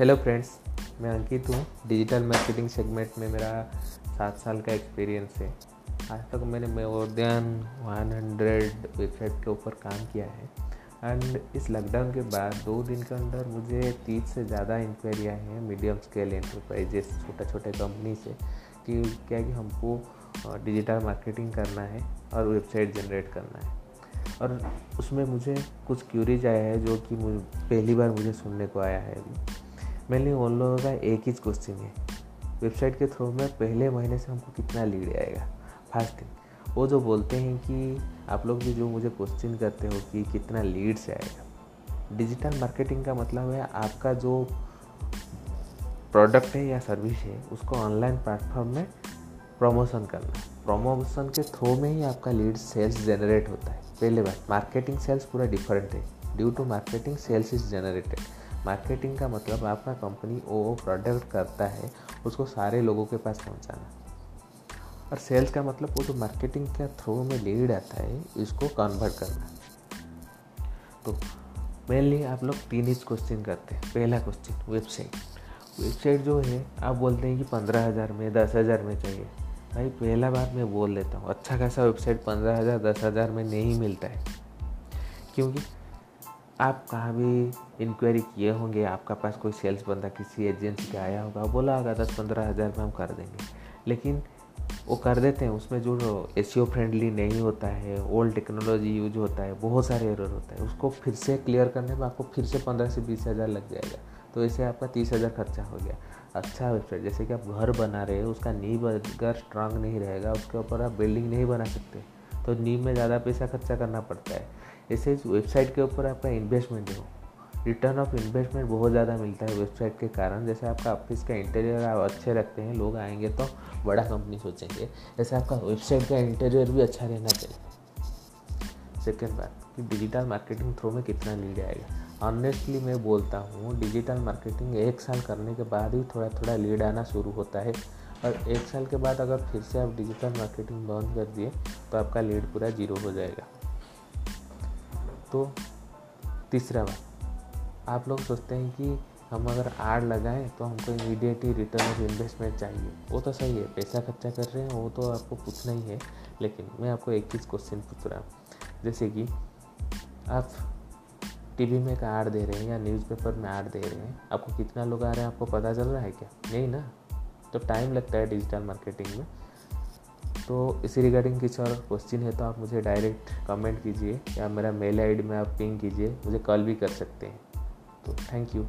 Hello friends मैं अंकित हूँ। Digital marketing segment में मेरा सात साल का एक्सपीरियंस है। आज तक मैंने more than one hundred website के ऊपर काम किया है। एंड इस लॉकडाउन के बाद दो दिन के अंदर मुझे तीस से ज़्यादा इंक्वायरी आई हैं मीडियम स्केल एंटरप्राइजेस छोटे छोटे कंपनी से, कि क्या कि हमको डिजिटल मार्केटिंग करना है और वेबसाइट जनरेट करना है। और उसमें मुझे कुछ क्यूरीज आया है जो कि पहली बार मुझे सुनने को आया है अभी। मेनली उन लोगों का एक ही क्वेश्चन है। वेबसाइट के थ्रू में पहले महीने से हमको कितना लीड आएगा? फ़र्स्ट थिंग वो जो बोलते हैं कि आप लोग भी जो मुझे क्वेश्चन करते हो कि कितना लीड से आएगा। डिजिटल मार्केटिंग का मतलब है आपका जो प्रोडक्ट है या सर्विस है, उसको ऑनलाइन प्लेटफॉर्म में प्रमोशन करना। प्रमोशन के थ्रू में ही आपका लीड सेल्स जनरेट होता है। पहले बात मार्केटिंग सेल्स पूरा डिफरेंट है। Due to marketing sales is generated marketing का मतलब आपका कंपनी वो प्रोडक्ट करता है, उसको सारे लोगों के पास पहुंचाना। और सेल्स का मतलब वो जो मार्केटिंग के थ्रू में लीड आता है, इसको कन्वर्ट करना। तो मेनली आप लोग तीन ही क्वेश्चन करते हैं। पहला क्वेश्चन वेबसाइट वेबसाइट जो है, आप बोलते हैं कि पंद्रह हज़ार में, दस हज़ार में चाहिए। भाई, पहला बार मैं बोल देता हूँ अच्छा खासा वेबसाइट पंद्रह हज़ार, दस हज़ार में नहीं मिलता है। क्योंकि आप कहाँ भी इंक्वायरी किए होंगे, आपका पास कोई सेल्स बंदा किसी एजेंसी का आया होगा बोला होगा दस पंद्रह हज़ार में हम कर देंगे। लेकिन वो कर देते हैं, उसमें जो एस फ्रेंडली नहीं होता है ओल्ड टेक्नोलॉजी यूज़ होता है, बहुत सारे एरर होता है। उसको फिर से क्लियर करने में आपको फिर से पंद्रह से बीस हज़ार लग जाएगा। तो ऐसे आपका तीस हज़ार खर्चा हो गया। अच्छा वेबसाइट जैसे कि आप घर बना रहे हो, उसका नींव अगर स्ट्रांग नहीं रहेगा, उसके ऊपर आप बिल्डिंग नहीं बना सकते। तो नींव में ज़्यादा पैसा खर्चा करना पड़ता है। ऐसे वेबसाइट के ऊपर आपका इन्वेस्टमेंट हो। रिटर्न ऑफ़ इन्वेस्टमेंट बहुत ज़्यादा मिलता है वेबसाइट के कारण। जैसे आपका ऑफ़िस का इंटीरियर आप अच्छे रखते हैं, लोग आएँगे तो बड़ा कंपनी सोचेंगे। जैसे आपका वेबसाइट का इंटीरियर भी अच्छा रहना चाहिए। सेकेंड बात, कि डिजिटल मार्केटिंग थ्रू में कितना लीड आएगा? ऑनेस्टली मैं बोलता हूँ डिजिटल मार्केटिंग एक साल करने के बाद ही थोड़ा थोड़ा लीड आना शुरू होता है। और एक साल के बाद अगर फिर से आप डिजिटल मार्केटिंग बंद कर दिए तो आपका लीड पूरा ज़ीरो हो जाएगा। तो तीसरा बात, आप लोग सोचते हैं कि हम अगर आड़ लगाएँ तो हमको इमीडिएट ही रिटर्न ऑफ़ इन्वेस्टमेंट चाहिए। वो तो सही है, पैसा खर्चा कर रहे हैं, वो तो आपको पूछना ही है, लेकिन मैं आपको एक चीज़ क्वेश्चन पूछ रहा हूँ। जैसे कि आप टीवी में एक आड़ दे रहे हैं या न्यूज़पेपर में आड़ दे रहे हैं, आपको कितना लोग आ रहे हैं, आपको पता चल रहा है क्या? नहीं ना? तो टाइम लगता है डिजिटल मार्केटिंग में। तो इसी रिगार्डिंग किसी और क्वेश्चन है तो आप मुझे डायरेक्ट कमेंट कीजिए या मेरा मेल आईडी में आप पिंग कीजिए, मुझे कॉल भी कर सकते हैं। तो थैंक यू